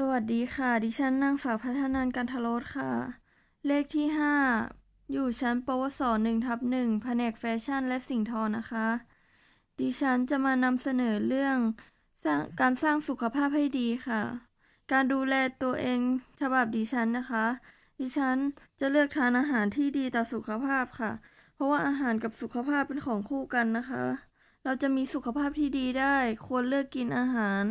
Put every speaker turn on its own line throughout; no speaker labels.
สวัสดีค่ะ ดิฉันนางสาวพัฒนันกันทโรสค่ะ เลขที่ 5 อยู่ชั้นปวสหนึ่งทับหนึ่งแผนกแฟชั่นและสิ่งทอนะคะ ดิฉันจะมานำเสนอเรื่องงการสร้างสุขภาพให้ดีค่ะ การดูแลตัวเองฉบับดิฉันนะคะ ดิฉันจะเลือกทานอาหารที่ดีต่อสุขภาพค่ะ เพราะว่าอาหารกับสุขภาพเป็นของคู่กันนะคะ เราจะมีสุขภาพที่ดีได้ ควรเลือกกินอาหาร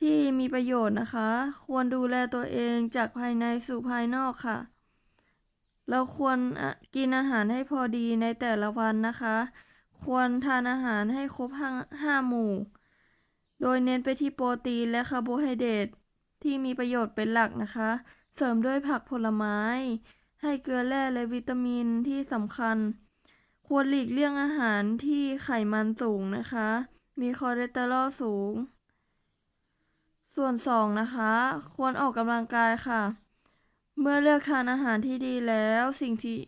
ที่มีประโยชน์นะคะ ควรดูแลตัวเองจากภายในสู่ภายนอกค่ะ เราควรกินอาหารให้พอดีในแต่ละวันนะคะ ควรทานอาหารให้ครบห้าห้าหมู่ โดยเน้นไปที่โปรตีนและคาร์โบไฮเดรตที่มีประโยชน์เป็นหลักนะคะ เสริมด้วยผักผลไม้ ให้เกลือแร่และวิตามินที่สำคัญ ควรหลีกเลี่ยงอาหารที่ไขมันสูงนะคะ มีคอเลสเตอรอลสูง ส่วนสองนะคะ ควรออกกำลังกายค่ะ เมื่อเลือกทานอาหารที่ดีแล้วสิ่งที่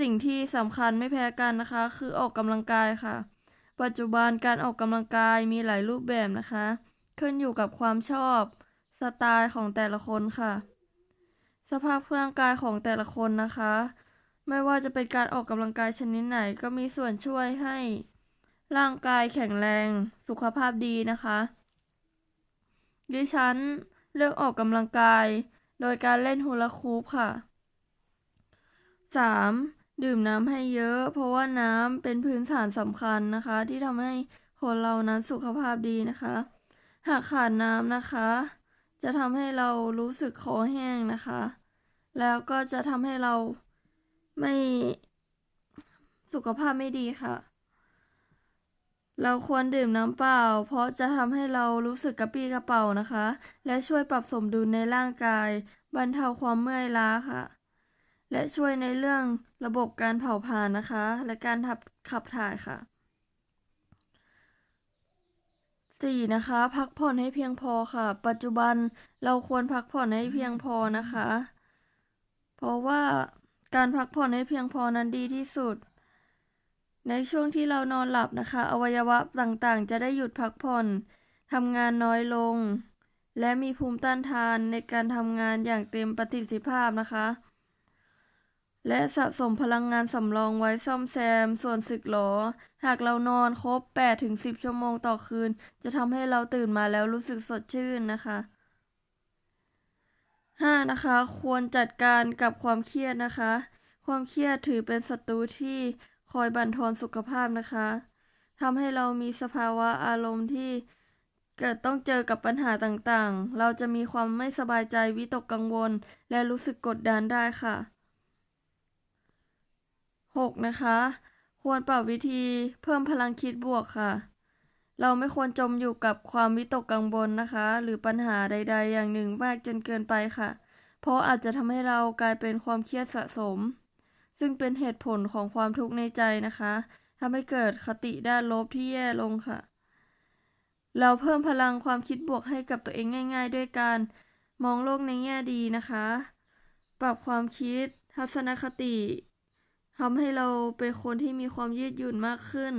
สิ่งที่สำคัญไม่แพ้กันนะคะ คือออกกำลังกายค่ะ ปัจจุบันการออกกำลังกายมีหลายรูปแบบนะคะ ขึ้นอยู่กับความชอบสไตล์ของแต่ละคนค่ะ สภาพร่างกายของแต่ละคนนะคะ ไม่ว่าจะเป็นการออกกำลังกายชนิดไหนก็มีส่วนช่วยให้ ร่างกายแข็งแรง สุขภาพดีนะคะ ดิฉันเลือกออกกำลังกาย โดยการเล่นฮูลาคูปค่ะ 3. ดื่มน้ำให้เยอะ เพราะว่าน้ำเป็นพื้นฐานสำคัญนะคะ ที่ทำให้คนเรานั้นสุขภาพดีนะคะ หากขาดน้ำนะคะ จะทำให้เรารู้สึกคอแห้งนะคะ แล้วก็จะทำให้เราไม่สุขภาพไม่ดีค่ะ เราควรดื่มน้ำเปล่า เพราะจะทำให้เรารู้สึกกระปรี้กระเป๋านะคะ และช่วยปรับสมดุลในร่างกาย บรรเทาความเมื่อยล้าค่ะ และช่วยในเรื่องระบบการเผาผลาญนะคะ และการขับขับถ่ายค่ะ 4. นะคะ พักผ่อนให้เพียงพอค่ะ ปัจจุบันเราควรพักผ่อนให้เพียงพอนะคะ เพราะว่าการพักผ่อนให้เพียงพอนั้นดีที่สุด ในช่วงที่เรานอนหลับนะคะ อวัยวะต่างๆ จะได้หยุดพักผ่อนทำงานน้อยลง และมีภูมิต้านทานในการทำงานอย่างเต็มประสิทธิภาพนะคะ และสะสมพลังงานสำรองไว้ซ่อมแซม ส่วนสึกหรอ หากเรานอนครบ 8-10 ชั่วโมงต่อคืน จะทำให้เราตื่นมาแล้วรู้สึกสดชื่นนะคะ 5. นะคะ ควรจัดการกับความเครียดนะคะ ความเครียดถือเป็นศัตรูที่ คอยบั่นทอนสุขภาพนะคะทำให้เรามีสภาวะอารมณ์ที่เกิดต้องเจอกับปัญหาต่างๆ เราจะมีความไม่สบายใจวิตกกังวล และรู้สึกกดดันได้ค่ะ 6. นะคะ ควรปรับวิธีเพิ่มพลังคิดบวกค่ะ เราไม่ควรจมอยู่กับความวิตกกังวลนะคะ หรือปัญหาใด ๆ อย่างหนึ่งมากจนเกินไปค่ะ เพราะอาจจะทำให้เรากลายเป็นความเครียดสะสม ซึ่งเป็นเหตุผลของความทุกข์ในใจนะคะทำให้เกิดคติด้านลบที่แย่ลงค่ะ เราเพิ่มพลังความคิดบวกให้กับตัวเองง่าย ๆ ด้วยการมองโลกในแง่ดีนะคะ ปรับความคิด ทัศนคติทำให้เราเป็นคนที่มีความยืดหยุ่นมากขึ้น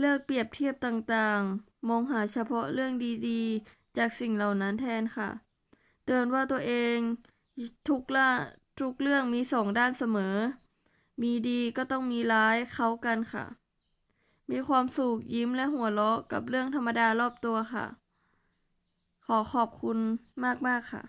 เลิกเปรียบเทียบต่างๆ มองหาเฉพาะเรื่องดีๆ จากสิ่งเหล่านั้นแทนค่ะ เตือนว่าตัวเองทุกละ ทุกเรื่องมีสองด้านเสมอ มีดีก็ต้องมีร้ายเขากันค่ะ มีความสุขยิ้มและหัวเราะกับเรื่องธรรมดารอบตัวค่ะ ขอขอบคุณมาก ๆ ค่ะ